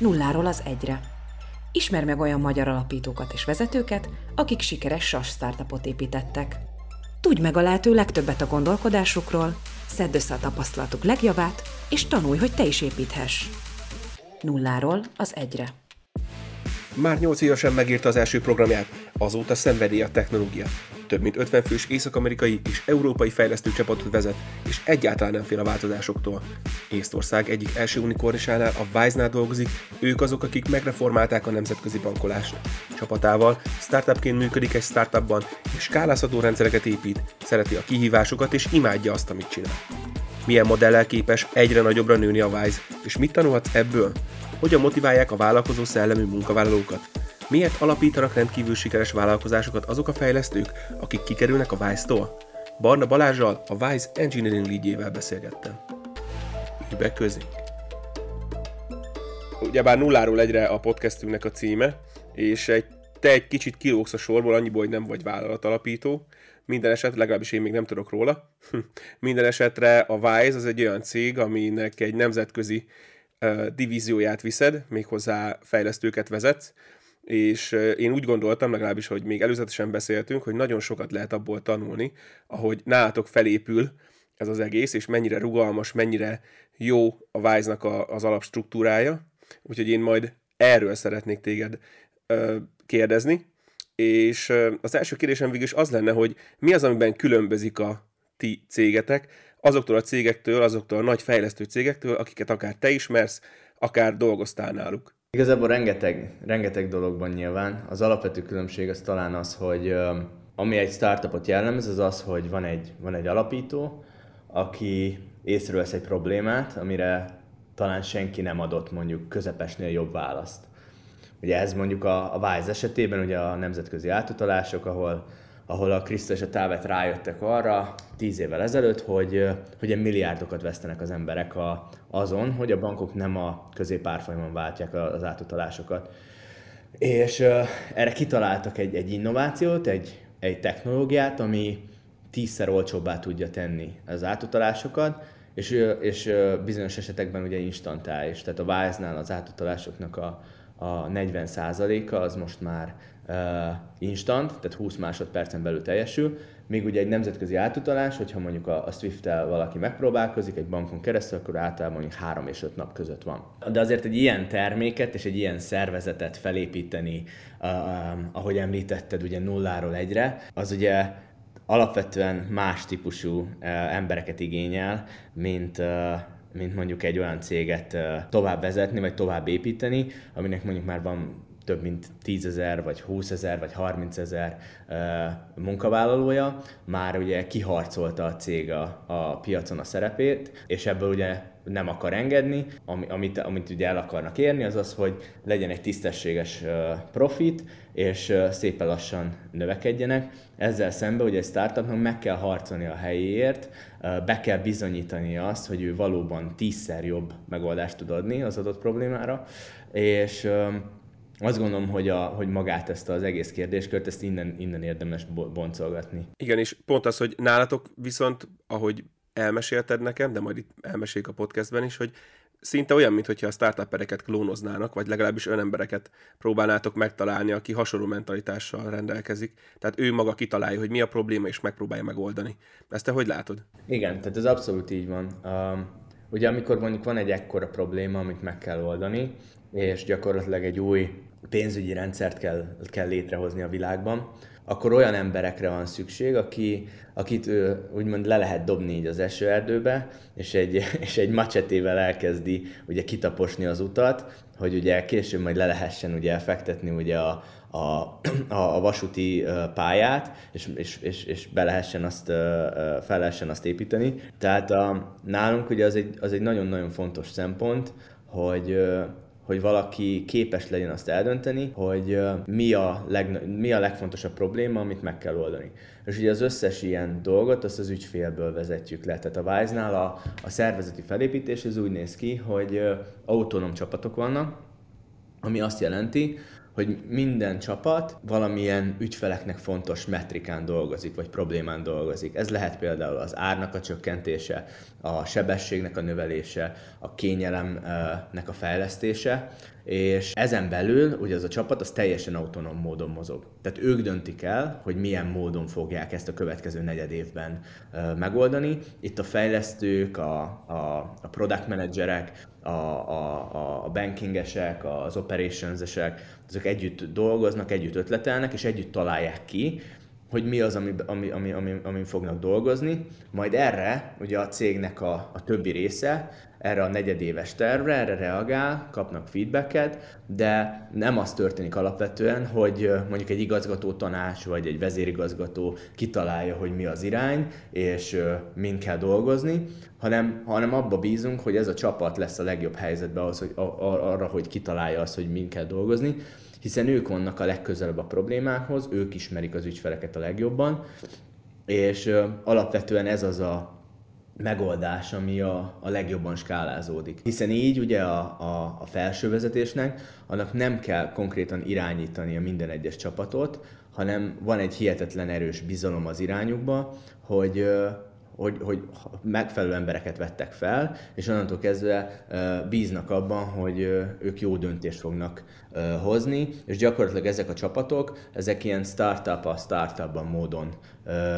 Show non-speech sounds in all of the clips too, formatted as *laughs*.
nulláról az egyre. Ismer meg olyan magyar alapítókat és vezetőket, akik sikeres SAS startupot építettek. Tudj meg a lehető legtöbbet a gondolkodásukról, szedd össze a tapasztalatuk legjavát, és tanulj, hogy te is építhess. Nulláról az egyre. Már 8 évesen megírta az első programját, azóta szenvedi a technológia. Több mint 50 fős észak-amerikai és európai fejlesztő csapatot vezet, és egyáltalán nem fél a változásoktól. Észtország egyik első unikornisánál, a Wise-nál dolgozik, ők azok, akik megreformálták a nemzetközi bankolást. Csapatával startupként működik egy startupban, és skálázható rendszereket épít, szereti a kihívásokat és imádja azt, amit csinál. Milyen modellel képes egyre nagyobbra nőni a Wise, és mit tanulhatsz ebből? Hogyan motiválják a vállalkozó szellemű munkavállalókat? Miért alapítanak rendkívül sikeres vállalkozásokat azok a fejlesztők, akik kikerülnek a Wise-tól? Barna Balázsjal, a Wise Engineering lead beszélgettem. Ülj be közénk! Ugyebár nulláról egyre a podcastünknek a címe, és egy, te egy kicsit kilógsz a sorból, annyiból, hogy nem vagy vállalatalapító. Minden eset, legalábbis én még nem tudok róla. *laughs* Minden esetre a Wise az egy olyan cég, aminek egy nemzetközi divízióját viszed, méghozzá fejlesztőket vezetsz, és én úgy gondoltam, legalábbis, hogy még előzetesen beszéltünk, hogy nagyon sokat lehet abból tanulni, ahogy nálatok felépül ez az egész, és mennyire rugalmas, mennyire jó a Wise-nak a, az alapstruktúrája. Úgyhogy én majd erről szeretnék téged kérdezni. És az első kérdésem végül is az lenne, hogy mi az, amiben különbözik a ti cégetek, azoktól a cégektől, azoktól a nagy fejlesztő cégektől, akiket akár te ismersz, akár dolgoztál náluk. Igazából rengeteg, rengeteg dologban nyilván. Az alapvető különbség az talán az, hogy ami egy startupot jellemez, az az, hogy van egy, van egy alapító, aki észrevesz egy problémát, amire talán senki nem adott mondjuk közepesnél jobb választ. Ugye ez mondjuk a, a Wise esetében, ugye a nemzetközi átutalások, ahol ahol a Krisztus a Távet rájöttek arra tíz évvel ezelőtt, hogy, hogy milliárdokat vesztenek az emberek a, azon, hogy a bankok nem a középárfolyamon váltják az átutalásokat. És uh, erre kitaláltak egy, egy innovációt, egy, egy technológiát, ami tízszer olcsóbbá tudja tenni az átutalásokat, és, és bizonyos esetekben ugye instantális. Tehát a Wise-nál az átutalásoknak a, a 40%-a az most már instant, tehát 20 másodpercen belül teljesül, míg ugye egy nemzetközi átutalás, hogyha mondjuk a, a Swift-tel valaki megpróbálkozik egy bankon keresztül, akkor általában mondjuk 3 és 5 nap között van. De azért egy ilyen terméket és egy ilyen szervezetet felépíteni, uh, ahogy említetted, ugye nulláról egyre, az ugye alapvetően más típusú uh, embereket igényel, mint uh, mint mondjuk egy olyan céget tovább vezetni, vagy tovább építeni, aminek mondjuk már van több mint 10 ezer, vagy 20 ezer, vagy 30 ezer munkavállalója, már ugye kiharcolta a cég a, a piacon a szerepét, és ebből ugye nem akar engedni, amit, amit ugye el akarnak érni, az az, hogy legyen egy tisztességes profit, és szépen lassan növekedjenek. Ezzel szemben ugye egy startupnak meg kell harcolni a helyéért, be kell bizonyítani azt, hogy ő valóban tízszer jobb megoldást tud adni az adott problémára, és azt gondolom, hogy, a, hogy magát ezt az egész kérdéskört, ezt innen, innen érdemes boncolgatni. Igen, és pont az, hogy nálatok viszont, ahogy elmesélted nekem, de majd itt elmeséljük a podcastben is, hogy szinte olyan, mintha a startupereket klónoznának, vagy legalábbis önembereket próbálnátok megtalálni, aki hasonló mentalitással rendelkezik. Tehát ő maga kitalálja, hogy mi a probléma, és megpróbálja megoldani. Ezt te hogy látod? Igen, tehát ez abszolút így van. Uh, ugye amikor mondjuk van egy ekkora probléma, amit meg kell oldani, és gyakorlatilag egy új pénzügyi rendszert kell, kell létrehozni a világban, akkor olyan emberekre van szükség, aki, akit ő, úgymond le lehet dobni így az esőerdőbe, és egy, *laughs* és egy macsetével elkezdi ugye kitaposni az utat, hogy ugye később majd le lehessen ugye fektetni ugye a, a, *clears throat* a vasúti pályát, és, és, és, és be lehessen azt, fel lehessen azt építeni. Tehát a, nálunk ugye az egy, az egy nagyon-nagyon fontos szempont, hogy hogy valaki képes legyen azt eldönteni, hogy mi a, leg, mi a legfontosabb probléma, amit meg kell oldani. És ugye az összes ilyen dolgot azt az ügyfélből vezetjük le. Tehát a Wise-nál a, a szervezeti felépítés az úgy néz ki, hogy autonóm csapatok vannak, ami azt jelenti, hogy minden csapat valamilyen ügyfeleknek fontos metrikán dolgozik, vagy problémán dolgozik. Ez lehet például az árnak a csökkentése, a sebességnek a növelése, a kényelemnek a fejlesztése, és ezen belül ugye az a csapat az teljesen autonóm módon mozog. Tehát ők döntik el, hogy milyen módon fogják ezt a következő negyed évben megoldani. Itt a fejlesztők, a, a, a product managerek, a, a, a bankingesek, az operationsesek, azok együtt dolgoznak, együtt ötletelnek, és együtt találják ki, hogy mi az, ami, ami, ami, ami, ami fognak dolgozni. Majd erre ugye a cégnek a, a többi része erre a negyedéves tervre, erre reagál, kapnak feedbacket, de nem az történik alapvetően, hogy mondjuk egy igazgató tanács vagy egy vezérigazgató kitalálja, hogy mi az irány, és mind kell dolgozni, hanem, hanem abba bízunk, hogy ez a csapat lesz a legjobb helyzetben ahhoz, hogy, arra, hogy kitalálja azt, hogy mind kell dolgozni, hiszen ők vannak a legközelebb a problémákhoz, ők ismerik az ügyfeleket a legjobban, és alapvetően ez az a megoldás, ami a, a legjobban skálázódik. Hiszen így ugye a, a, a felső vezetésnek annak nem kell konkrétan irányítani a minden egyes csapatot, hanem van egy hihetetlen erős bizalom az irányukba, hogy hogy, hogy megfelelő embereket vettek fel, és onnantól kezdve bíznak abban, hogy ők jó döntést fognak hozni, és gyakorlatilag ezek a csapatok, ezek ilyen startup a startupban módon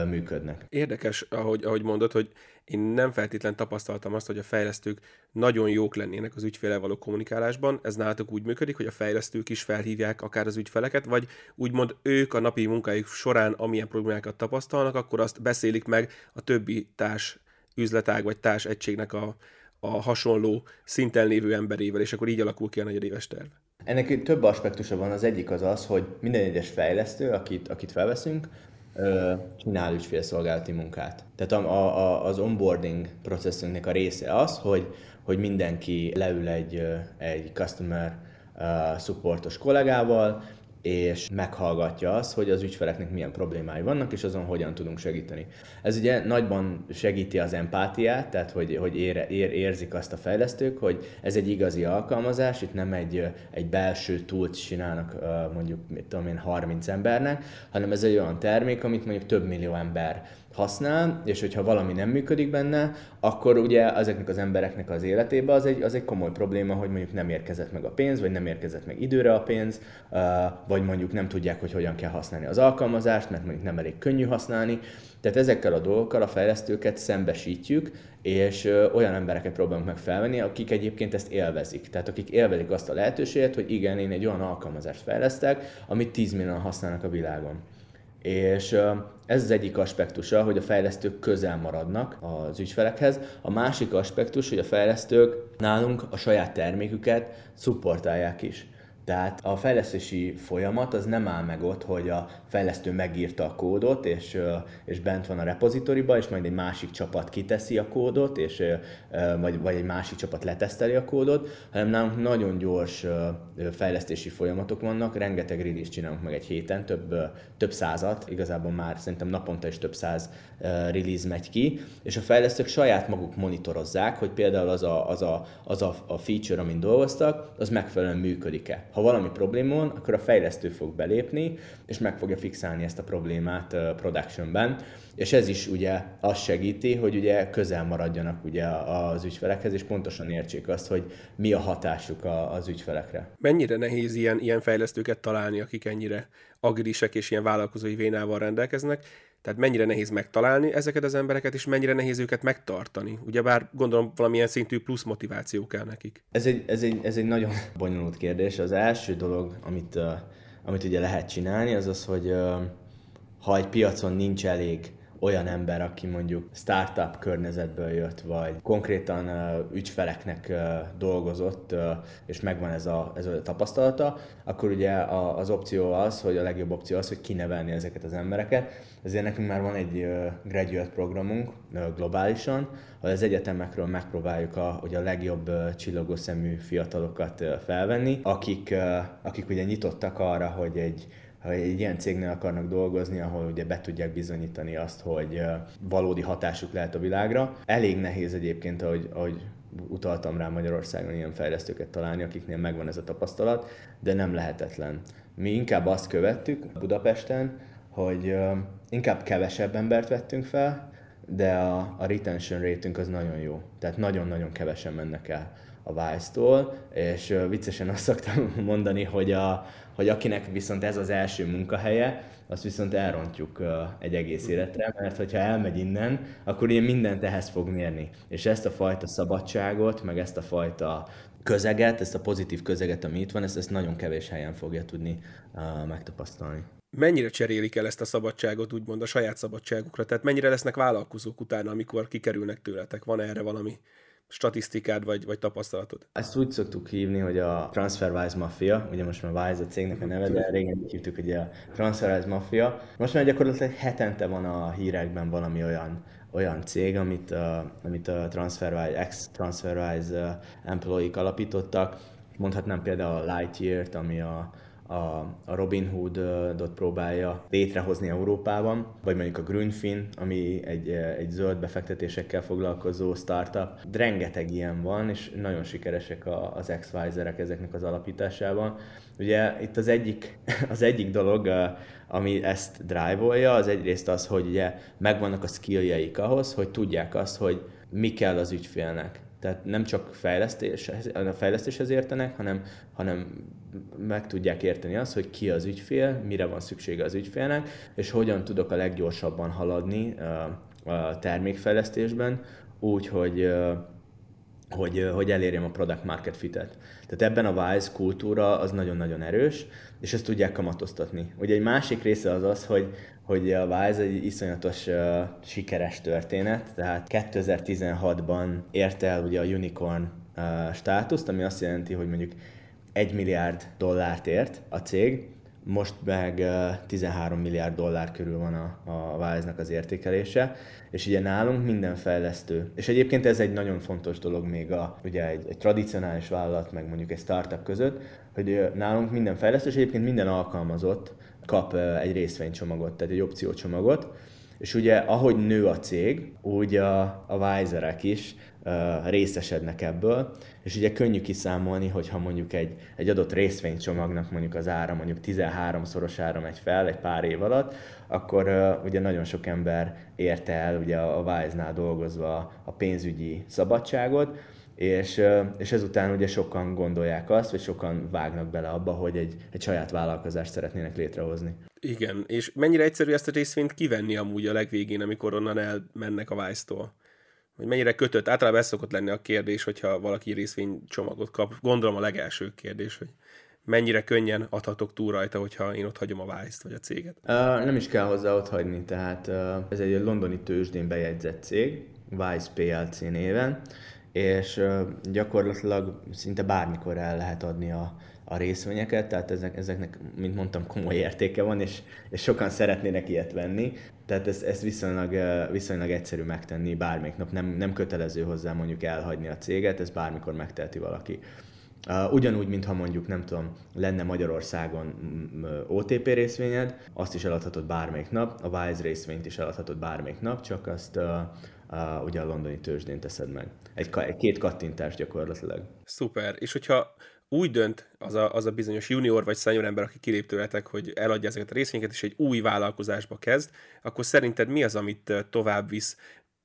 működnek. Érdekes, ahogy, ahogy mondod, hogy én nem feltétlen tapasztaltam azt, hogy a fejlesztők nagyon jók lennének az ügyféle való kommunikálásban. Ez nálatok úgy működik, hogy a fejlesztők is felhívják akár az ügyfeleket, vagy úgymond ők a napi munkájuk során, amilyen problémákat tapasztalnak, akkor azt beszélik meg a többi társ üzletág vagy társ egységnek a, a hasonló szinten lévő emberével, és akkor így alakul ki a negyedéves terv. Ennek több aspektusa van. Az egyik az az, hogy minden egyes fejlesztő, akit, akit felveszünk, csinál ügyfélszolgálati munkát. Tehát a, a, az onboarding processzünknek a része az, hogy, hogy mindenki leül egy, egy customer supportos kollégával, és meghallgatja azt, hogy az ügyfeleknek milyen problémái vannak, és azon hogyan tudunk segíteni. Ez ugye nagyban segíti az empátiát, tehát hogy, hogy ér, ér, érzik azt a fejlesztők, hogy ez egy igazi alkalmazás, itt nem egy, egy belső túlt csinálnak mondjuk, mit tudom én, 30 embernek, hanem ez egy olyan termék, amit mondjuk több millió ember használ, és hogyha valami nem működik benne, akkor ugye ezeknek az embereknek az életében az egy, az egy komoly probléma, hogy mondjuk nem érkezett meg a pénz, vagy nem érkezett meg időre a pénz, vagy mondjuk nem tudják, hogy hogyan kell használni az alkalmazást, mert mondjuk nem elég könnyű használni. Tehát ezekkel a dolgokkal a fejlesztőket szembesítjük, és olyan embereket próbálunk meg felvenni, akik egyébként ezt élvezik. Tehát akik élvezik azt a lehetőséget, hogy igen, én egy olyan alkalmazást fejlesztek, amit 10 millióan használnak a világon. És ez az egyik aspektusa, hogy a fejlesztők közel maradnak az ügyfelekhez. A másik aspektus, hogy a fejlesztők nálunk a saját terméküket szupportálják is. Tehát a fejlesztési folyamat az nem áll meg ott, hogy a fejlesztő megírta a kódot, és, és bent van a repozitoriba, és majd egy másik csapat kiteszi a kódot, és, vagy, vagy egy másik csapat leteszteli a kódot, hanem nálunk nagyon gyors fejlesztési folyamatok vannak, rengeteg release csinálunk meg egy héten, több, több százat, igazából már szerintem naponta is több száz release megy ki, és a fejlesztők saját maguk monitorozzák, hogy például az a, az a, az a, a feature, amin dolgoztak, az megfelelően működik-e. Ha valami probléma van, akkor a fejlesztő fog belépni, és meg fogja fixálni ezt a problémát productionben, és ez is ugye azt segíti, hogy ugye közel maradjanak ugye az ügyfelekhez, és pontosan értsék azt, hogy mi a hatásuk az ügyfelekre. Mennyire nehéz ilyen, ilyen fejlesztőket találni, akik ennyire agrisek és ilyen vállalkozói vénával rendelkeznek, tehát mennyire nehéz megtalálni ezeket az embereket, és mennyire nehéz őket megtartani. Ugyebár gondolom valamilyen szintű plusz motiváció kell nekik. Ez egy, ez egy, ez egy nagyon bonyolult kérdés. Az első dolog, amit, amit ugye lehet csinálni, az az, hogy uh, ha egy piacon nincs elég olyan ember, aki mondjuk startup környezetből jött, vagy konkrétan uh, ügyfeleknek uh, dolgozott, és megvan ez a, ez a tapasztalata, akkor ugye a, az opció az, hogy a legjobb opció az, hogy kinevelni ezeket az embereket. Ezért nekünk már van egy uh, graduate programunk globálisan, ahol az egyetemekről megpróbáljuk a, hogy a legjobb uh, csillogó szemű fiatalokat felvenni, akik, akik ugye nyitottak arra, hogy egy ha egy ilyen cégnél akarnak dolgozni, ahol ugye be tudják bizonyítani azt, hogy valódi hatásuk lehet a világra. Elég nehéz egyébként, ahogy, ahogy utaltam rá Magyarországon ilyen fejlesztőket találni, akiknél megvan ez a tapasztalat, de nem lehetetlen. Mi inkább azt követtük Budapesten, hogy inkább kevesebb embert vettünk fel, de a, a retention rate az nagyon jó. Tehát nagyon-nagyon kevesen mennek el a Vice-tól, és viccesen azt szoktam *laughs* mondani, hogy, a, hogy akinek viszont ez az első munkahelye, azt viszont elrontjuk egy egész életre, mert hogyha elmegy innen, akkor ugye mindent ehhez fog mérni. És ezt a fajta szabadságot, meg ezt a fajta közeget, ezt a pozitív közeget, ami itt van, ezt, ezt nagyon kevés helyen fogja tudni uh, megtapasztalni. Mennyire cserélik el ezt a szabadságot, úgymond a saját szabadságukra? Tehát mennyire lesznek vállalkozók utána, amikor kikerülnek tőletek? Van erre valami statisztikád vagy, vagy tapasztalatod? Ezt úgy szoktuk hívni, hogy a TransferWise Mafia, ugye most már Wise a cégnek a neve, de régen hívtuk, hogy a TransferWise Mafia. Most már gyakorlatilag hetente van a hírekben valami olyan olyan cég, amit, uh, amit a TransferWise, ex-TransferWise uh, employee alapítottak. Mondhatnám például a Lightyear-t, ami a, a, a Robin Hoodot próbálja létrehozni Európában, vagy mondjuk a Grünfin, ami egy, egy zöld befektetésekkel foglalkozó startup. Rengeteg ilyen van, és nagyon sikeresek az x ezeknek az alapításában. Ugye itt az egyik, *laughs* az egyik dolog, ami ezt drive-olja, az egyrészt az, hogy ugye megvannak a skilljeik ahhoz, hogy tudják azt, hogy mi kell az ügyfélnek. Tehát nem csak fejlesztéshez, a fejlesztéshez értenek, hanem, hanem meg tudják érteni azt, hogy ki az ügyfél, mire van szüksége az ügyfélnek, és hogyan tudok a leggyorsabban haladni a termékfejlesztésben, úgy, hogy hogy, hogy elérjem a product market fitet. Tehát ebben a Wise kultúra az nagyon-nagyon erős, és ezt tudják kamatoztatni. Ugye egy másik része az az, hogy, hogy a Wise egy iszonyatos uh, sikeres történet, tehát 2016-ban érte el ugye a unicorn uh, státuszt, ami azt jelenti, hogy mondjuk 1 milliárd dollárt ért a cég, most meg 13 milliárd dollár körül van a, a Wise-nak az értékelése, és ugye nálunk minden fejlesztő, és egyébként ez egy nagyon fontos dolog még a, ugye egy, egy tradicionális vállalat, meg mondjuk egy startup között, hogy nálunk minden fejlesztő, és egyébként minden alkalmazott kap egy részvénycsomagot, tehát egy opciócsomagot, és ugye ahogy nő a cég, úgy a, a Wiserek is részesednek ebből, és ugye könnyű kiszámolni, hogyha mondjuk egy, egy adott részvénycsomagnak mondjuk az ára mondjuk 13-szorosára megy fel egy pár év alatt, akkor uh, ugye nagyon sok ember érte el ugye a Wise-nál dolgozva a pénzügyi szabadságot, és, és ezután ugye sokan gondolják azt, vagy sokan vágnak bele abba, hogy egy, egy saját vállalkozást szeretnének létrehozni. Igen, és mennyire egyszerű ezt a részvényt kivenni amúgy a legvégén, amikor onnan elmennek a Vice-tól? hogy mennyire kötött. Általában ez szokott lenni a kérdés, hogyha valaki részvénycsomagot kap. Gondolom a legelső kérdés, hogy mennyire könnyen adhatok túl rajta, hogyha én ott hagyom a Vice-t vagy a céget? Uh, nem is kell hozzá ott hagyni, tehát uh, ez egy londoni tőzsdén bejegyzett cég, Vice PLC néven, és gyakorlatilag szinte bármikor el lehet adni a, a részvényeket, tehát ezek, ezeknek, mint mondtam, komoly értéke van, és, és sokan szeretnének ilyet venni, tehát ezt, ezt viszonylag, viszonylag egyszerű megtenni bármelyik nap, nem, nem kötelező hozzá mondjuk elhagyni a céget, ez bármikor megteheti valaki. Uh, ugyanúgy, mintha mondjuk, nem tudom, lenne Magyarországon OTP részvényed, azt is eladhatod bármelyik nap, a Wise részvényt is eladhatod bármelyik nap, csak azt uh, uh, ugye a londoni tőzsdén teszed meg. Egy, egy két kattintás gyakorlatilag. Szuper. És hogyha úgy dönt az a, az a bizonyos junior vagy senior ember, aki kilép tőletek, hogy eladja ezeket a részvényeket, és egy új vállalkozásba kezd, akkor szerinted mi az, amit tovább visz?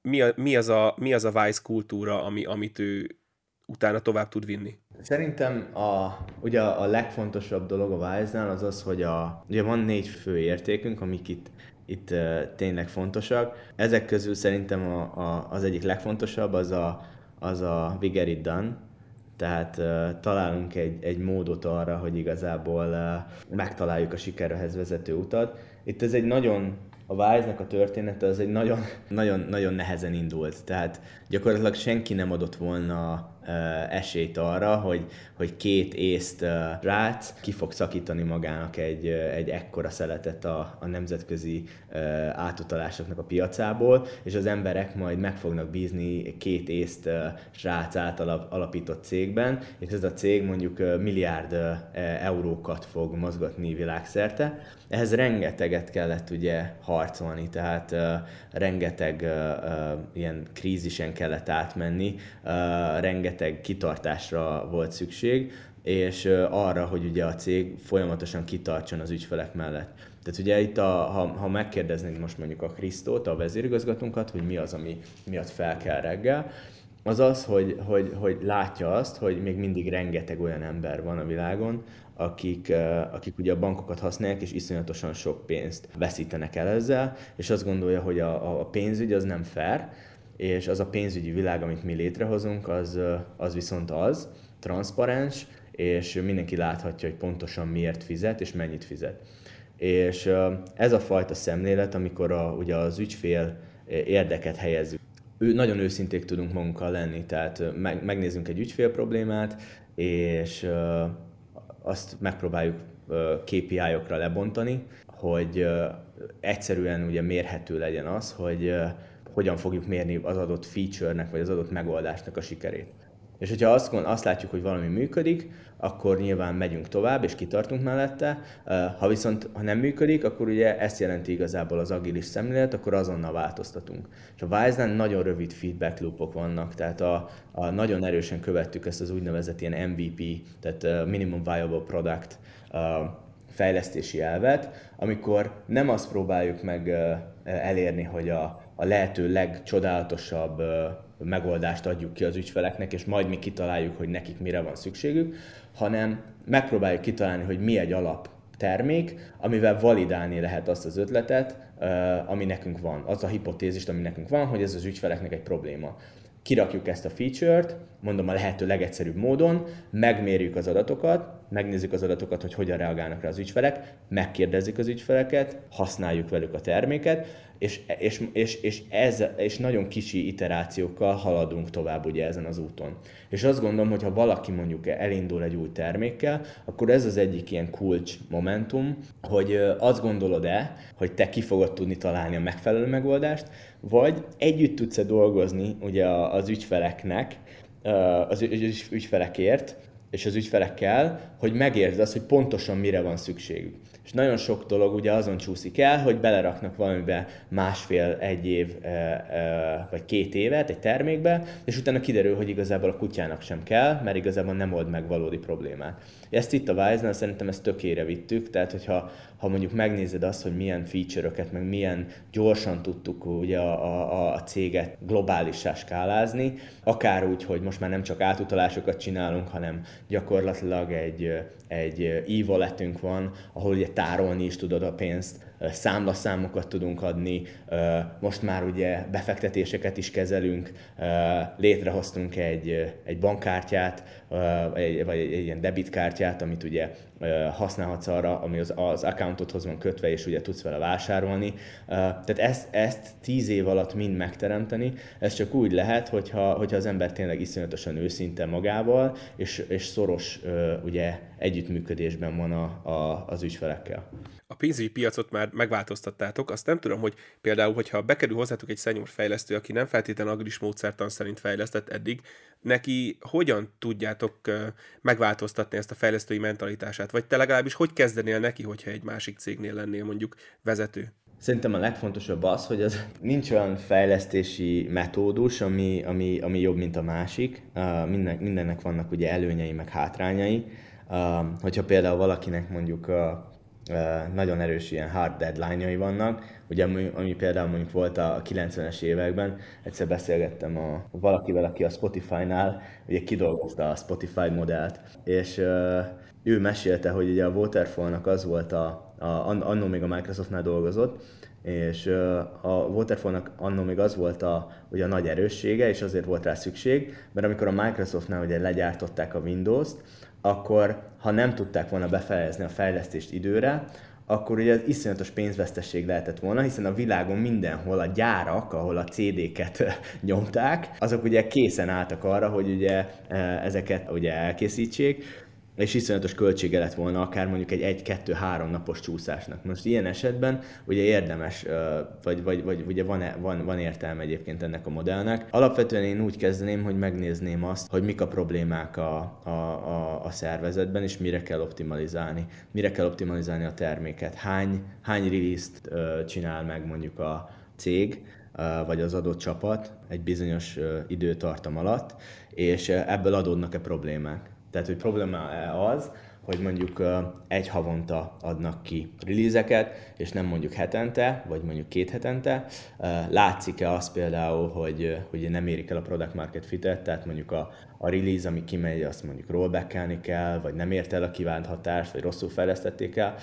Mi, a, mi, az, a, mi az a Vice kultúra, ami, amit ő utána tovább tud vinni? Szerintem a, ugye a legfontosabb dolog a Wise-nál az az, hogy a, ugye van négy fő értékünk, amik itt, itt tényleg fontosak. Ezek közül szerintem a, a, az egyik legfontosabb az a, az a we get it done, tehát uh, találunk egy, egy módot arra, hogy igazából uh, megtaláljuk a sikerhez vezető utat. Itt ez egy nagyon, a Wise-nak a története az egy nagyon, nagyon, nagyon nehezen indult. Tehát gyakorlatilag senki nem adott volna esélyt arra, hogy, hogy két észt rác ki fog szakítani magának egy, egy ekkora szeletet a, a nemzetközi átutalásoknak a piacából, és az emberek majd meg fognak bízni két észt srác által alapított cégben, és ez a cég mondjuk milliárd eurókat fog mozgatni világszerte. Ehhez rengeteget kellett ugye harcolni, tehát rengeteg ilyen krízisen kellett átmenni, rengeteg rengeteg kitartásra volt szükség, és arra, hogy ugye a cég folyamatosan kitartson az ügyfelek mellett. Tehát ugye itt, a, ha, ha megkérdeznénk most mondjuk a Krisztót, a vezérigazgatónkat, hogy mi az, ami miatt fel kell reggel, az az, hogy, hogy, hogy látja azt, hogy még mindig rengeteg olyan ember van a világon, akik, akik ugye a bankokat használják, és iszonyatosan sok pénzt veszítenek el ezzel, és azt gondolja, hogy a, a pénzügy az nem fair, és az a pénzügyi világ, amit mi létrehozunk, az, az viszont az, transzparens, és mindenki láthatja, hogy pontosan miért fizet, és mennyit fizet. És ez a fajta szemlélet, amikor a, ugye az ügyfél érdeket helyezzük, ő, nagyon őszinték tudunk magunkkal lenni, tehát meg, megnézzünk egy ügyfél problémát, és azt megpróbáljuk KPI-okra lebontani, hogy egyszerűen ugye mérhető legyen az, hogy hogyan fogjuk mérni az adott feature-nek, vagy az adott megoldásnak a sikerét. És hogyha azt, azt látjuk, hogy valami működik, akkor nyilván megyünk tovább, és kitartunk mellette. Ha viszont ha nem működik, akkor ugye ezt jelenti igazából az agilis szemlélet, akkor azonnal változtatunk. És a wise nagyon rövid feedback loopok vannak, tehát a, a nagyon erősen követtük ezt az úgynevezett ilyen MVP, tehát Minimum Viable Product fejlesztési elvet, amikor nem azt próbáljuk meg elérni, hogy a, a lehető legcsodálatosabb megoldást adjuk ki az ügyfeleknek, és majd mi kitaláljuk, hogy nekik mire van szükségük, hanem megpróbáljuk kitalálni, hogy mi egy alap termék, amivel validálni lehet azt az ötletet, ami nekünk van, az a hipotézist, ami nekünk van, hogy ez az ügyfeleknek egy probléma. Kirakjuk ezt a feature-t, mondom a lehető legegyszerűbb módon, megmérjük az adatokat, megnézzük az adatokat, hogy hogyan reagálnak rá az ügyfelek, megkérdezzük az ügyfeleket, használjuk velük a terméket, és, és, és, és, ez, és nagyon kicsi iterációkkal haladunk tovább ugye ezen az úton. És azt gondolom, hogy ha valaki mondjuk elindul egy új termékkel, akkor ez az egyik ilyen kulcs momentum, hogy azt gondolod-e, hogy te ki fogod tudni találni a megfelelő megoldást, vagy együtt tudsz-e dolgozni ugye az ügyfeleknek, az ügyfelekért, és az ügyfelekkel, hogy megértsd azt, hogy pontosan mire van szükségük. És nagyon sok dolog ugye azon csúszik el, hogy beleraknak valamibe másfél, egy év vagy két évet egy termékbe, és utána kiderül, hogy igazából a kutyának sem kell, mert igazából nem old meg valódi problémát. Ezt itt a Wise-nál szerintem ezt tökére vittük, tehát hogyha ha mondjuk megnézed azt, hogy milyen feature-öket, meg milyen gyorsan tudtuk ugye a, a, a céget globálissá skálázni, akár úgy, hogy most már nem csak átutalásokat csinálunk, hanem gyakorlatilag egy, egy e-walletünk van, ahol ugye tárolni is tudod a pénzt, számlaszámokat tudunk adni, most már ugye befektetéseket is kezelünk, létrehoztunk egy, egy bankkártyát, vagy egy, egy ilyen debitkártyát, amit ugye használhatsz arra, ami az, az accountodhoz van kötve, és ugye tudsz vele vásárolni. Tehát ezt, ezt tíz év alatt mind megteremteni, ez csak úgy lehet, hogyha, hogyha az ember tényleg iszonyatosan őszinte magával, és, és szoros ugye együttműködésben van a, a, az ügyfelekkel a pénzügyi piacot már megváltoztattátok, azt nem tudom, hogy például, hogyha bekerül hozzátok egy senior fejlesztő, aki nem feltétlenül agris módszertan szerint fejlesztett eddig, neki hogyan tudjátok megváltoztatni ezt a fejlesztői mentalitását? Vagy te legalábbis hogy kezdenél neki, hogyha egy másik cégnél lennél mondjuk vezető? Szerintem a legfontosabb az, hogy az nincs olyan fejlesztési metódus, ami, ami, ami jobb, mint a másik. Uh, minden, mindennek vannak ugye előnyei, meg hátrányai. Uh, hogyha például valakinek mondjuk uh, nagyon erős ilyen hard deadline-jai vannak. Ugye, ami, ami például mondjuk volt a 90-es években, egyszer beszélgettem a, valakivel, aki a Spotify-nál ugye kidolgozta a Spotify modellt, és uh, ő mesélte, hogy ugye a Waterfall-nak az volt a, a annó még a Microsoftnál dolgozott, és a Waterfall-nak annó még az volt a, ugye a nagy erőssége, és azért volt rá szükség, mert amikor a Microsoftnál ugye legyártották a Windows-t, akkor ha nem tudták volna befejezni a fejlesztést időre, akkor ugye az iszonyatos pénzvesztesség lehetett volna, hiszen a világon mindenhol a gyárak, ahol a CD-ket *laughs* nyomták, azok ugye készen álltak arra, hogy ugye e, ezeket ugye elkészítsék, és iszonyatos költsége lett volna akár mondjuk egy egy-kettő-három napos csúszásnak. Most ilyen esetben ugye érdemes, vagy, vagy, vagy ugye van, van, van értelme egyébként ennek a modellnek. Alapvetően én úgy kezdeném, hogy megnézném azt, hogy mik a problémák a, a, a, a szervezetben, és mire kell optimalizálni. Mire kell optimalizálni a terméket. Hány, hány release-t csinál meg mondjuk a cég, vagy az adott csapat egy bizonyos időtartam alatt, és ebből adódnak-e problémák. Tehát, hogy probléma az, hogy mondjuk egy havonta adnak ki release és nem mondjuk hetente, vagy mondjuk két hetente. Látszik-e az például, hogy, hogy nem érik el a product market fitet, tehát mondjuk a, a release, ami kimegy, azt mondjuk rollback kell, vagy nem ért el a kívánt hatást, vagy rosszul fejlesztették el.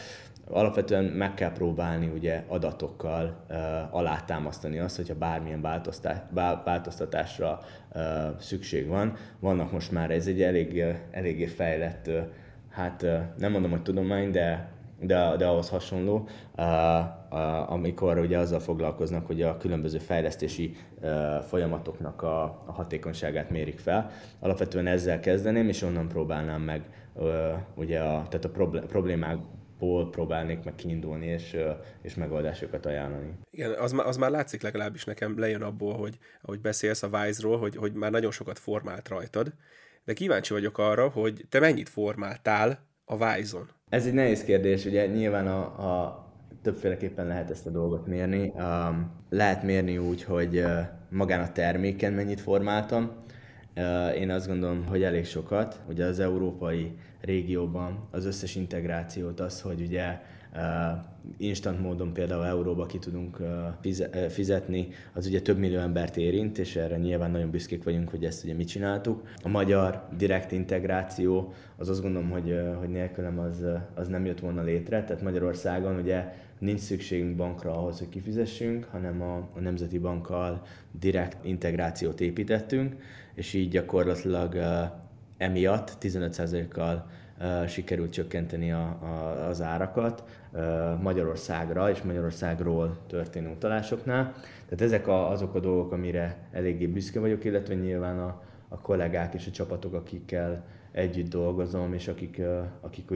Alapvetően meg kell próbálni ugye adatokkal uh, alátámasztani azt, hogyha bármilyen változtatásra uh, szükség van. Vannak most már, ez egy elég, eléggé fejlett uh, hát nem mondom, hogy tudomány, de, de, de ahhoz hasonló, amikor ugye azzal foglalkoznak, hogy a különböző fejlesztési folyamatoknak a, a hatékonyságát mérik fel. Alapvetően ezzel kezdeném, és onnan próbálnám meg ugye a, tehát a problémákból próbálnék meg kiindulni, és, és megoldásokat ajánlani. Igen, az, az már látszik legalábbis nekem, lejön abból, hogy ahogy beszélsz a Wise-ról, hogy, hogy már nagyon sokat formált rajtad, de kíváncsi vagyok arra, hogy te mennyit formáltál a Wise-on? Ez egy nehéz kérdés, ugye nyilván a, a többféleképpen lehet ezt a dolgot mérni. Um, lehet mérni úgy, hogy uh, magán a terméken mennyit formáltam. Uh, én azt gondolom, hogy elég sokat. Ugye az európai régióban az összes integrációt, az, hogy ugye instant módon például euróba ki tudunk fizetni, az ugye több millió embert érint, és erre nyilván nagyon büszkék vagyunk, hogy ezt ugye mi csináltuk. A magyar direkt integráció, az azt gondolom, hogy, hogy nélkülem az, az nem jött volna létre, tehát Magyarországon ugye nincs szükségünk bankra ahhoz, hogy kifizessünk, hanem a, a Nemzeti Bankkal direkt integrációt építettünk, és így gyakorlatilag emiatt 15%-kal sikerült csökkenteni a, a, az árakat Magyarországra és Magyarországról történő utalásoknál. Tehát ezek a, azok a dolgok, amire eléggé büszke vagyok, illetve nyilván a, a kollégák és a csapatok, akikkel együtt dolgozom, és akik, akik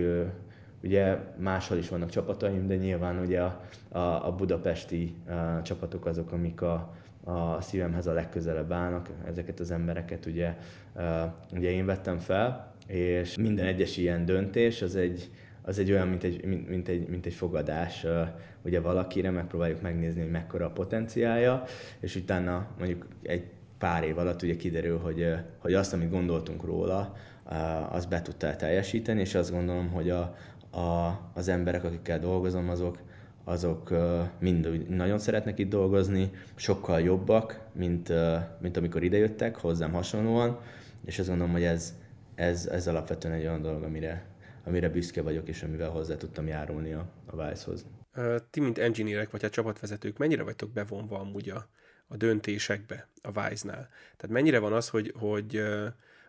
ugye máshol is vannak csapataim, de nyilván ugye a, a, a budapesti a csapatok azok, amik a, a szívemhez a legközelebb állnak, ezeket az embereket ugye, ugye én vettem fel, és minden egyes ilyen döntés az egy, az egy olyan, mint egy, mint, mint, egy, mint egy fogadás ugye valakire, megpróbáljuk megnézni, hogy mekkora a potenciája, és utána mondjuk egy pár év alatt ugye kiderül, hogy, hogy azt, amit gondoltunk róla, az be tudta teljesíteni, és azt gondolom, hogy a, a, az emberek, akikkel dolgozom, azok, azok mind nagyon szeretnek itt dolgozni, sokkal jobbak, mint, mint amikor idejöttek, hozzám hasonlóan, és azt gondolom, hogy ez, ez, ez alapvetően egy olyan dolog, amire, amire büszke vagyok, és amivel hozzá tudtam járulni a, a Vice-hoz. Ti, mint engineerek vagy a csapatvezetők, mennyire vagytok bevonva amúgy a, a döntésekbe a Wise-nál? Tehát mennyire van az, hogy, hogy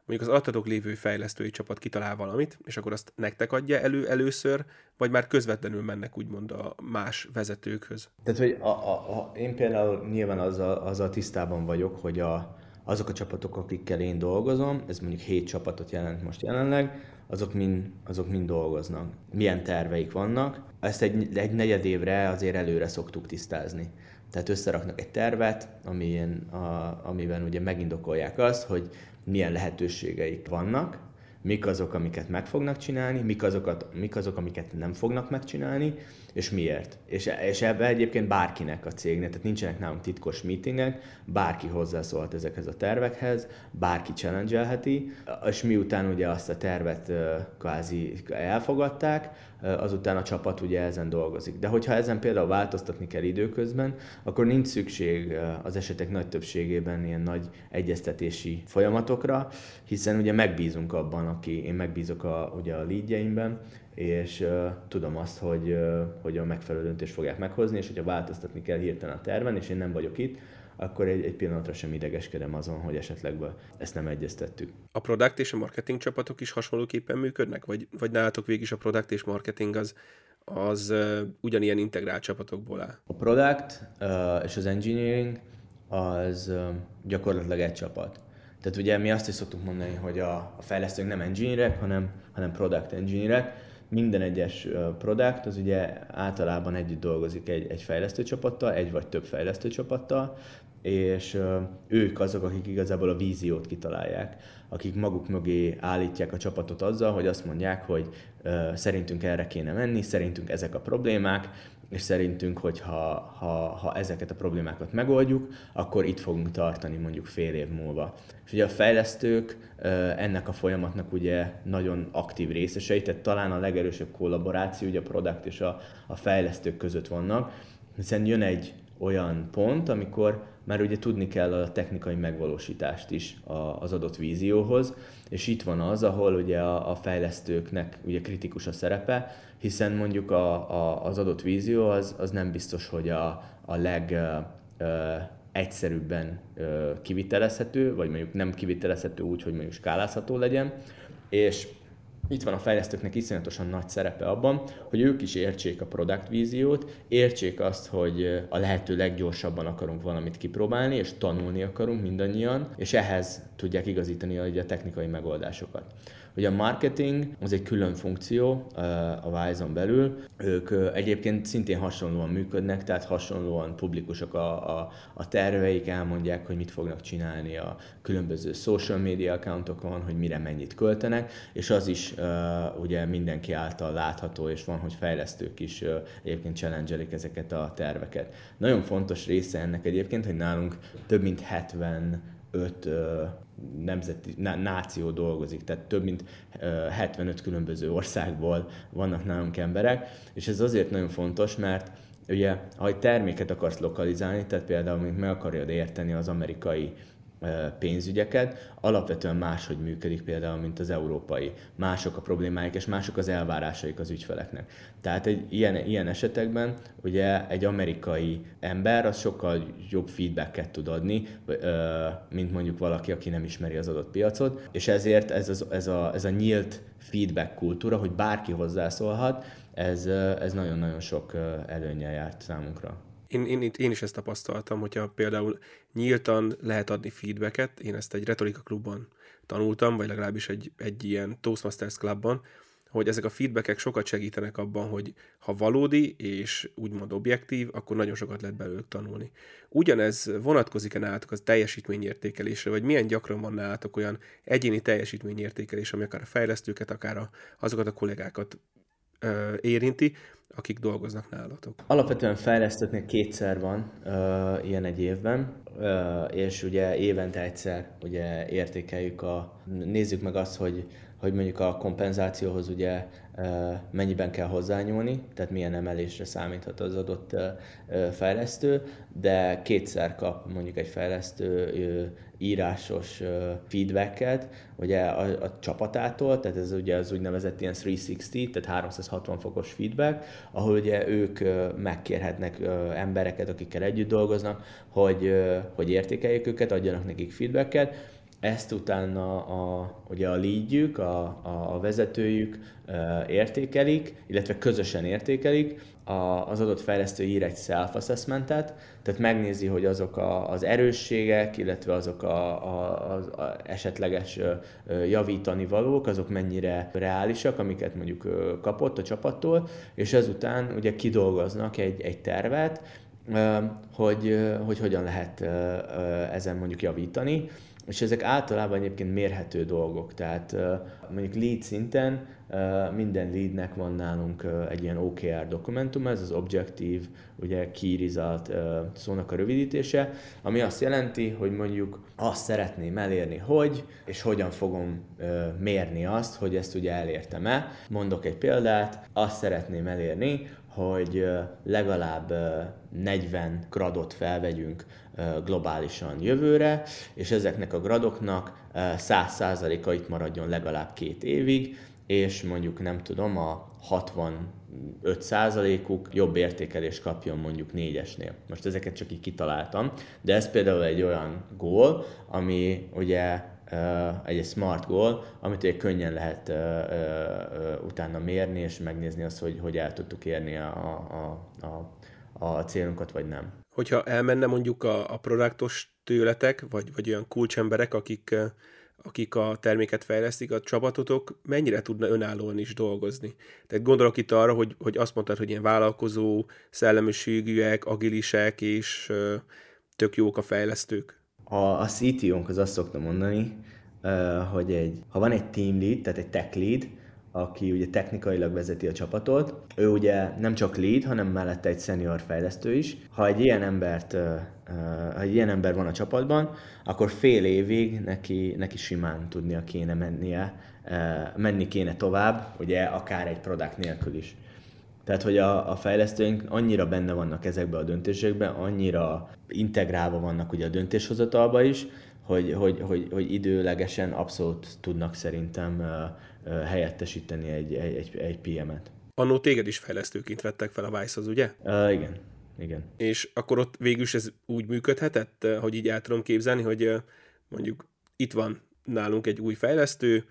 mondjuk az alattatok lévő fejlesztői csapat kitalál valamit, és akkor azt nektek adja elő először, vagy már közvetlenül mennek úgymond a más vezetőkhöz? Tehát, hogy a, a, a, én például nyilván azzal, azzal tisztában vagyok, hogy a, azok a csapatok, akikkel én dolgozom, ez mondjuk hét csapatot jelent most jelenleg, azok mind, azok mind dolgoznak. Milyen terveik vannak. Ezt egy, egy negyed évre azért előre szoktuk tisztázni. Tehát összeraknak egy tervet, amilyen, a, amiben ugye megindokolják azt, hogy milyen lehetőségeik vannak, mik azok, amiket meg fognak csinálni, mik, azokat, mik azok, amiket nem fognak megcsinálni, és miért. És, és ebbe egyébként bárkinek a cégnek, tehát nincsenek nálunk titkos meetingek, bárki hozzászólhat ezekhez a tervekhez, bárki challenge és miután ugye azt a tervet kvázi elfogadták, azután a csapat ugye ezen dolgozik. De hogyha ezen például változtatni kell időközben, akkor nincs szükség az esetek nagy többségében ilyen nagy egyeztetési folyamatokra, hiszen ugye megbízunk abban, aki én megbízok a, ugye a leadjeimben, és uh, tudom azt, hogy, uh, hogy a megfelelő döntést fogják meghozni, és hogyha változtatni kell hirtelen a terven, és én nem vagyok itt, akkor egy, egy pillanatra sem idegeskedem azon, hogy esetleg ezt nem egyeztettük. A product és a marketing csapatok is hasonlóképpen működnek? Vagy, vagy nálatok végig is a product és marketing az, az uh, ugyanilyen integrált csapatokból áll? A product uh, és az engineering az uh, gyakorlatilag egy csapat. Tehát ugye mi azt is szoktuk mondani, hogy a, a fejlesztők nem engineerek, hanem, hanem product engineerek, minden egyes product az ugye általában együtt dolgozik egy, egy fejlesztőcsapattal, egy vagy több fejlesztőcsapattal, és ők azok, akik igazából a víziót kitalálják, akik maguk mögé állítják a csapatot azzal, hogy azt mondják, hogy szerintünk erre kéne menni, szerintünk ezek a problémák, és szerintünk, hogy ha, ha, ha ezeket a problémákat megoldjuk, akkor itt fogunk tartani mondjuk fél év múlva. És ugye a fejlesztők ennek a folyamatnak ugye nagyon aktív részesei, tehát talán a legerősebb kollaboráció ugye a product és a, a fejlesztők között vannak, hiszen jön egy olyan pont, amikor már ugye tudni kell a technikai megvalósítást is az adott vízióhoz, és itt van az, ahol ugye a, a fejlesztőknek ugye kritikus a szerepe, hiszen mondjuk a, a, az adott vízió az, az nem biztos, hogy a, a leg ö, egyszerűbben ö, kivitelezhető, vagy mondjuk nem kivitelezhető úgy, hogy mondjuk skálázható legyen, és itt van a fejlesztőknek iszonyatosan nagy szerepe abban, hogy ők is értsék a product víziót, értsék azt, hogy a lehető leggyorsabban akarunk valamit kipróbálni, és tanulni akarunk mindannyian, és ehhez tudják igazítani a technikai megoldásokat. Ugye a marketing az egy külön funkció a Wise-on belül. Ők egyébként szintén hasonlóan működnek, tehát hasonlóan publikusak a, a, a terveik, elmondják, hogy mit fognak csinálni a különböző social media accountokon, hogy mire mennyit költenek, és az is ugye mindenki által látható, és van, hogy fejlesztők is egyébként challenge ezeket a terveket. Nagyon fontos része ennek egyébként, hogy nálunk több mint 70 öt nemzeti, náció dolgozik, tehát több mint 75 különböző országból vannak nálunk emberek, és ez azért nagyon fontos, mert ugye, ha egy terméket akarsz lokalizálni, tehát például, mint meg akarjad érteni az amerikai pénzügyeket, alapvetően máshogy működik például, mint az európai. Mások a problémáik, és mások az elvárásaik az ügyfeleknek. Tehát egy ilyen, ilyen esetekben ugye egy amerikai ember az sokkal jobb feedbacket tud adni, mint mondjuk valaki, aki nem ismeri az adott piacot, és ezért ez, az, ez, a, ez a nyílt feedback kultúra, hogy bárki hozzászólhat, ez, ez nagyon-nagyon sok előnyel járt számunkra. Én, én, én is ezt tapasztaltam, hogyha például nyíltan lehet adni feedbacket, én ezt egy retorika klubban tanultam, vagy legalábbis egy, egy ilyen Toastmasters klubban, hogy ezek a feedbackek sokat segítenek abban, hogy ha valódi és úgymond objektív, akkor nagyon sokat lehet belőlük tanulni. Ugyanez vonatkozik-e nálatok az teljesítményértékelésre, vagy milyen gyakran van nálatok olyan egyéni teljesítményértékelés, ami akár a fejlesztőket, akár azokat a kollégákat ö, érinti, akik dolgoznak nálatok? Alapvetően fejlesztőknek kétszer van uh, ilyen egy évben, uh, és ugye évente egyszer ugye értékeljük a, nézzük meg azt, hogy hogy mondjuk a kompenzációhoz ugye mennyiben kell hozzányúlni, tehát milyen emelésre számíthat az adott fejlesztő, de kétszer kap mondjuk egy fejlesztő írásos feedbacket ugye a, a csapatától, tehát ez ugye az úgynevezett ilyen 360, tehát 360 fokos feedback, ahol ugye ők megkérhetnek embereket, akikkel együtt dolgoznak, hogy, hogy értékeljék őket, adjanak nekik feedbacket, ezt utána a, ugye a leadjük, a, a, vezetőjük értékelik, illetve közösen értékelik, a, az adott fejlesztő ír egy self-assessmentet, tehát megnézi, hogy azok a, az erősségek, illetve azok a, a, a, a esetleges javítani valók, azok mennyire reálisak, amiket mondjuk kapott a csapattól, és ezután ugye kidolgoznak egy, egy tervet, hogy, hogy hogyan lehet ezen mondjuk javítani és ezek általában egyébként mérhető dolgok, tehát mondjuk lead szinten minden leadnek van nálunk egy ilyen OKR dokumentum, ez az Objective, ugye Key Result szónak a rövidítése, ami azt jelenti, hogy mondjuk azt szeretném elérni, hogy, és hogyan fogom mérni azt, hogy ezt ugye elértem-e. Mondok egy példát, azt szeretném elérni, hogy legalább 40 gradot felvegyünk globálisan jövőre, és ezeknek a gradoknak 100%-a itt maradjon legalább két évig, és mondjuk nem tudom, a 65%-uk jobb értékelést kapjon mondjuk négyesnél. Most ezeket csak így kitaláltam, de ez például egy olyan gól, ami ugye egy smart goal, amit ugye könnyen lehet utána mérni, és megnézni azt, hogy hogy el tudtuk érni a, a, a, a célunkat, vagy nem. Hogyha elmenne mondjuk a, a produktos tőletek, vagy, vagy olyan kulcsemberek, akik, akik a terméket fejlesztik, a csapatotok mennyire tudna önállóan is dolgozni? Tehát gondolok itt arra, hogy, hogy azt mondtad, hogy ilyen vállalkozó, szellemiségűek, agilisek és tök jók a fejlesztők? A, a CTO-nk az azt szokta mondani, hogy egy, ha van egy team lead, tehát egy tech lead, aki ugye technikailag vezeti a csapatot. Ő ugye nem csak lead, hanem mellette egy senior fejlesztő is. Ha egy ilyen embert, ha egy ilyen ember van a csapatban, akkor fél évig neki, neki simán tudnia kéne mennie, menni kéne tovább, ugye akár egy product nélkül is. Tehát, hogy a, a fejlesztőink annyira benne vannak ezekbe a döntésekben, annyira integrálva vannak ugye a döntéshozatalba is, hogy, hogy, hogy, hogy időlegesen abszolút tudnak szerintem helyettesíteni egy, egy, egy, egy PM-et. Annó téged is fejlesztőként vettek fel a vice az ugye? Uh, igen. Igen. És akkor ott végül is ez úgy működhetett, hogy így el tudom képzelni, hogy mondjuk itt van nálunk egy új fejlesztő,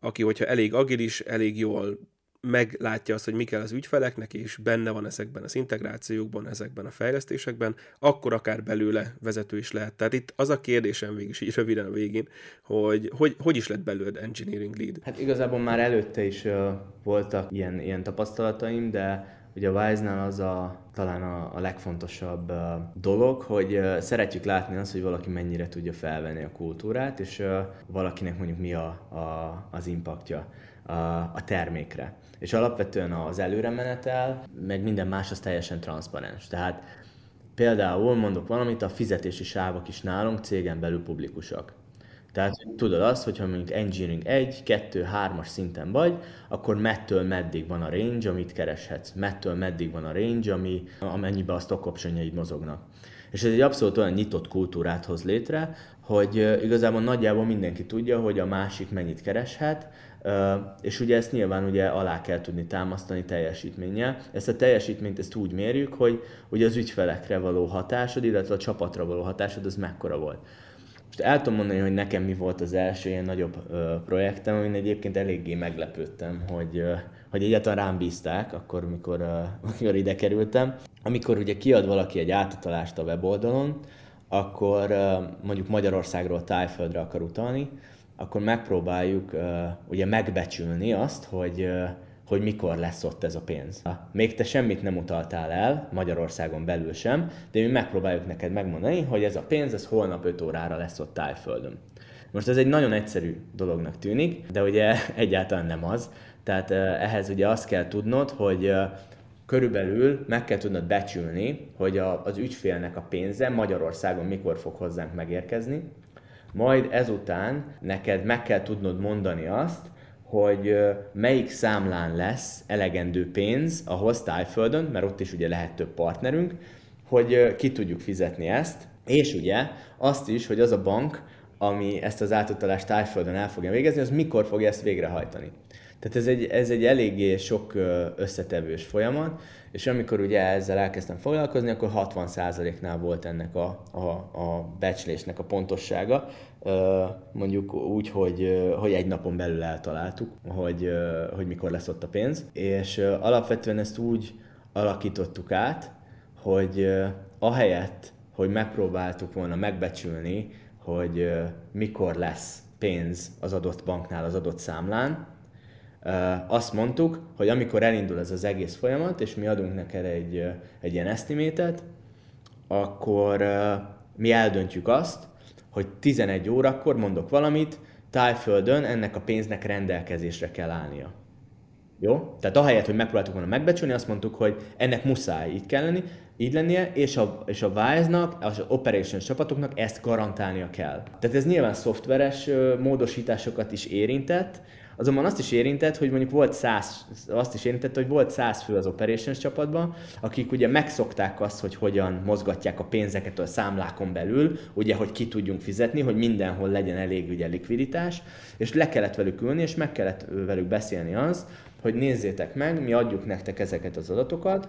aki, hogyha elég agilis, elég jól meglátja azt, hogy mi kell az ügyfeleknek, és benne van ezekben az integrációkban, ezekben a fejlesztésekben, akkor akár belőle vezető is lehet. Tehát itt az a kérdésem végig is így röviden a végén, hogy hogy, hogy is lett belőled engineering lead? Hát igazából már előtte is uh, voltak ilyen, ilyen tapasztalataim, de ugye a Wise-nál az a, talán a, a legfontosabb uh, dolog, hogy uh, szeretjük látni azt, hogy valaki mennyire tudja felvenni a kultúrát, és uh, valakinek mondjuk mi a, a, az impaktja a, a termékre és alapvetően az előremenetel, meg minden más az teljesen transzparens. Tehát például mondok valamit, a fizetési sávok is nálunk cégen belül publikusak. Tehát tudod azt, hogyha mondjuk engineering 1, 2, 3-as szinten vagy, akkor mettől meddig van a range, amit kereshetsz. Mettől meddig van a range, ami, amennyiben a stock optionjaid mozognak. És ez egy abszolút olyan nyitott kultúrát hoz létre, hogy igazából nagyjából mindenki tudja, hogy a másik mennyit kereshet, és ugye ezt nyilván ugye alá kell tudni támasztani teljesítménnyel. Ezt a teljesítményt ezt úgy mérjük, hogy ugye az ügyfelekre való hatásod, illetve a csapatra való hatásod az mekkora volt. Most el tudom mondani, hogy nekem mi volt az első ilyen nagyobb projektem, amin egyébként eléggé meglepődtem, hogy, ö, hogy egyáltalán rám bízták, akkor, mikor, ö, *laughs* ide kerültem. Amikor ugye kiad valaki egy átutalást a weboldalon, akkor mondjuk Magyarországról Tájföldre akar utalni, akkor megpróbáljuk ugye megbecsülni azt, hogy, hogy mikor lesz ott ez a pénz. Még te semmit nem utaltál el, Magyarországon belül sem, de mi megpróbáljuk neked megmondani, hogy ez a pénz, ez holnap 5 órára lesz ott Tájföldön. Most ez egy nagyon egyszerű dolognak tűnik, de ugye egyáltalán nem az. Tehát ehhez ugye azt kell tudnod, hogy körülbelül meg kell tudnod becsülni, hogy a, az ügyfélnek a pénze Magyarországon mikor fog hozzánk megérkezni, majd ezután neked meg kell tudnod mondani azt, hogy melyik számlán lesz elegendő pénz ahhoz Tájföldön, mert ott is ugye lehet több partnerünk, hogy ki tudjuk fizetni ezt, és ugye azt is, hogy az a bank, ami ezt az átutalást Tájföldön el fogja végezni, az mikor fogja ezt végrehajtani. Tehát ez egy, ez egy eléggé sok összetevős folyamat, és amikor ugye ezzel elkezdtem foglalkozni, akkor 60%-nál volt ennek a, a, a becslésnek a pontossága, mondjuk úgy, hogy, hogy egy napon belül eltaláltuk, hogy, hogy mikor lesz ott a pénz, és alapvetően ezt úgy alakítottuk át, hogy ahelyett, hogy megpróbáltuk volna megbecsülni, hogy mikor lesz pénz az adott banknál, az adott számlán, azt mondtuk, hogy amikor elindul ez az egész folyamat, és mi adunk neked egy, egy ilyen esztimétet, akkor mi eldöntjük azt, hogy 11 órakor mondok valamit, Tájföldön ennek a pénznek rendelkezésre kell állnia. Jó? Tehát ahelyett, hogy megpróbáltuk volna megbecsülni, azt mondtuk, hogy ennek muszáj így kell lenni, így lennie, és a, és a Wise-nak, az operations csapatoknak ezt garantálnia kell. Tehát ez nyilván szoftveres módosításokat is érintett, Azonban azt is érintett, hogy mondjuk volt száz, azt is érintett, hogy volt száz fő az operations csapatban, akik ugye megszokták azt, hogy hogyan mozgatják a pénzeket a számlákon belül, ugye, hogy ki tudjunk fizetni, hogy mindenhol legyen elég ugye likviditás, és le kellett velük ülni, és meg kellett velük beszélni az, hogy nézzétek meg, mi adjuk nektek ezeket az adatokat,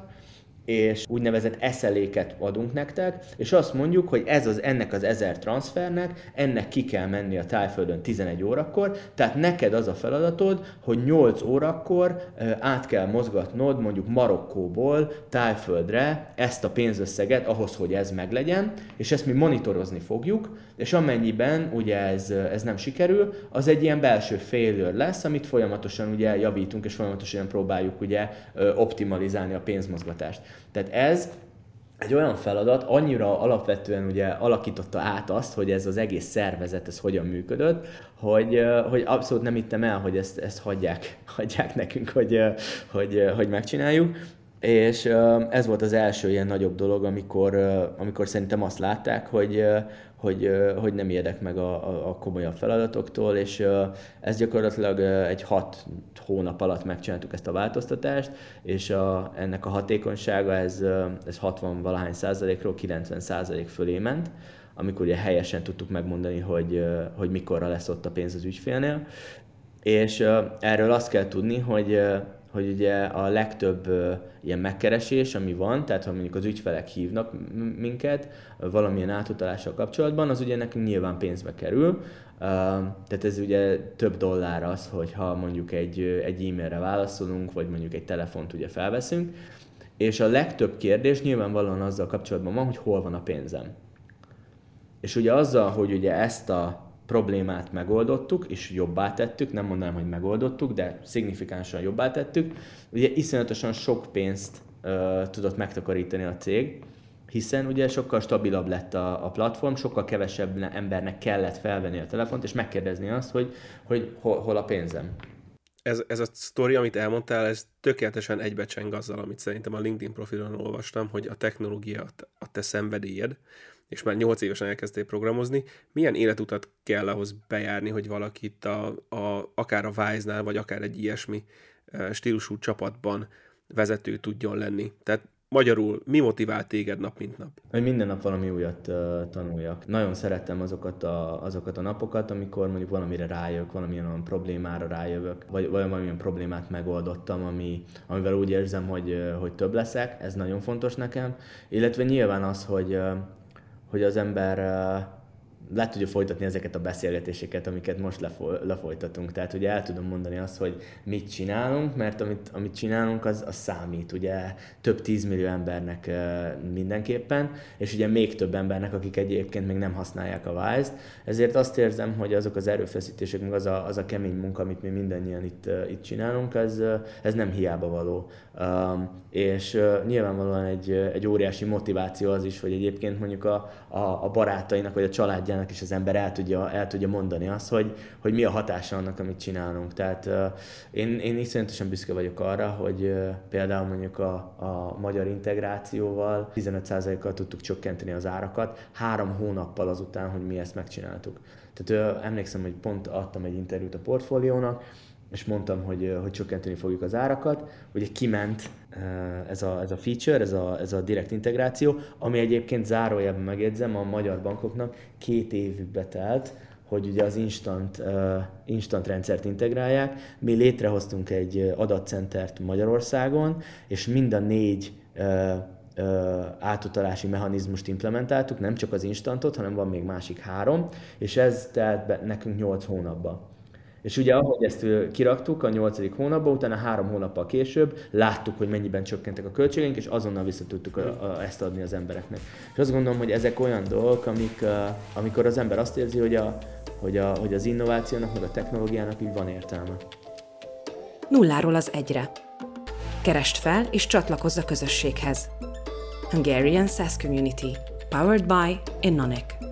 és úgynevezett eszeléket adunk nektek, és azt mondjuk, hogy ez az, ennek az ezer transfernek, ennek ki kell menni a tájföldön 11 órakor, tehát neked az a feladatod, hogy 8 órakor át kell mozgatnod mondjuk Marokkóból tájföldre ezt a pénzösszeget ahhoz, hogy ez meglegyen, és ezt mi monitorozni fogjuk, és amennyiben ugye ez, ez nem sikerül, az egy ilyen belső failure lesz, amit folyamatosan ugye javítunk, és folyamatosan próbáljuk ugye optimalizálni a pénzmozgatást. Tehát ez egy olyan feladat annyira alapvetően ugye alakította át azt, hogy ez az egész szervezet, ez hogyan működött, hogy, hogy abszolút nem ittem el, hogy ezt, ezt hagyják, *laughs* hagyják nekünk, hogy, hogy, hogy megcsináljuk. És ez volt az első ilyen nagyobb dolog, amikor, amikor szerintem azt látták, hogy, hogy, hogy nem ijedek meg a, a komolyabb feladatoktól, és ez gyakorlatilag egy hat hónap alatt megcsináltuk ezt a változtatást, és a, ennek a hatékonysága ez, ez 60 valahány százalékról 90 százalék fölé ment, amikor ugye helyesen tudtuk megmondani, hogy, hogy mikorra lesz ott a pénz az ügyfélnél. És erről azt kell tudni, hogy hogy ugye a legtöbb ilyen megkeresés, ami van, tehát ha mondjuk az ügyfelek hívnak minket valamilyen átutalással kapcsolatban, az ugye nekünk nyilván pénzbe kerül, tehát ez ugye több dollár az, hogyha mondjuk egy, egy e-mailre válaszolunk, vagy mondjuk egy telefont ugye felveszünk, és a legtöbb kérdés nyilvánvalóan azzal kapcsolatban van, hogy hol van a pénzem. És ugye azzal, hogy ugye ezt a problémát megoldottuk, és jobbá tettük, nem mondanám, hogy megoldottuk, de szignifikánsan jobbá tettük. Ugye iszonyatosan sok pénzt uh, tudott megtakarítani a cég, hiszen ugye sokkal stabilabb lett a, a platform, sokkal kevesebb embernek kellett felvenni a telefont, és megkérdezni azt, hogy, hogy hol, hol a pénzem. Ez, ez a sztori, amit elmondtál, ez tökéletesen egybecseng azzal, amit szerintem a LinkedIn profilon olvastam, hogy a technológia a te szenvedélyed, és már 8 évesen elkezdtél programozni, milyen életutat kell ahhoz bejárni, hogy valakit a, a, akár a Wise-nál, vagy akár egy ilyesmi stílusú csapatban vezető tudjon lenni. Tehát Magyarul, mi motivál téged nap mint nap? Hogy minden nap valami újat uh, tanuljak. Nagyon szeretem azokat a, azokat a napokat, amikor mondjuk valamire rájövök, valamilyen olyan problémára rájövök, vagy, vagy valamilyen problémát megoldottam, ami, amivel úgy érzem, hogy, hogy több leszek. Ez nagyon fontos nekem. Illetve nyilván az, hogy, hogy az ember le tudja folytatni ezeket a beszélgetéseket, amiket most lefo- lefolytatunk. Tehát ugye el tudom mondani azt, hogy mit csinálunk, mert amit, amit csinálunk, az, az számít, ugye több tízmillió embernek mindenképpen, és ugye még több embernek, akik egyébként még nem használják a Wise-t. Ezért azt érzem, hogy azok az erőfeszítések, meg az a, az a kemény munka, amit mi mindannyian itt, itt csinálunk, ez, ez nem hiába való. Um, és nyilvánvalóan egy, egy óriási motiváció az is, hogy egyébként mondjuk a, a, a barátainak vagy a családjának is az ember el tudja, el tudja mondani azt, hogy, hogy mi a hatása annak, amit csinálunk. Tehát én, én iszonyatosan büszke vagyok arra, hogy például mondjuk a, a magyar integrációval 15%-kal tudtuk csökkenteni az árakat, három hónappal azután, hogy mi ezt megcsináltuk. Tehát emlékszem, hogy pont adtam egy interjút a portfóliónak, és mondtam, hogy, hogy csökkenteni fogjuk az árakat. Ugye kiment ez a, ez a feature, ez a, ez a direkt integráció, ami egyébként zárójelben megjegyzem, a magyar bankoknak két évükbe telt, hogy ugye az instant, uh, instant rendszert integrálják. Mi létrehoztunk egy adatcentert Magyarországon, és mind a négy uh, átutalási mechanizmust implementáltuk, nem csak az instantot, hanem van még másik három, és ez telt be nekünk 8 hónapban. És ugye ahogy ezt kiraktuk a nyolcadik hónapban, utána három hónappal később láttuk, hogy mennyiben csökkentek a költségeink, és azonnal vissza tudtuk a, a, ezt adni az embereknek. És azt gondolom, hogy ezek olyan dolgok, amik, amikor az ember azt érzi, hogy, a, hogy, a, hogy az innovációnak, meg a technológiának így van értelme. Nulláról az egyre. Kerest fel és csatlakozz a közösséghez. Hungarian SaaS Community. Powered by Innonic.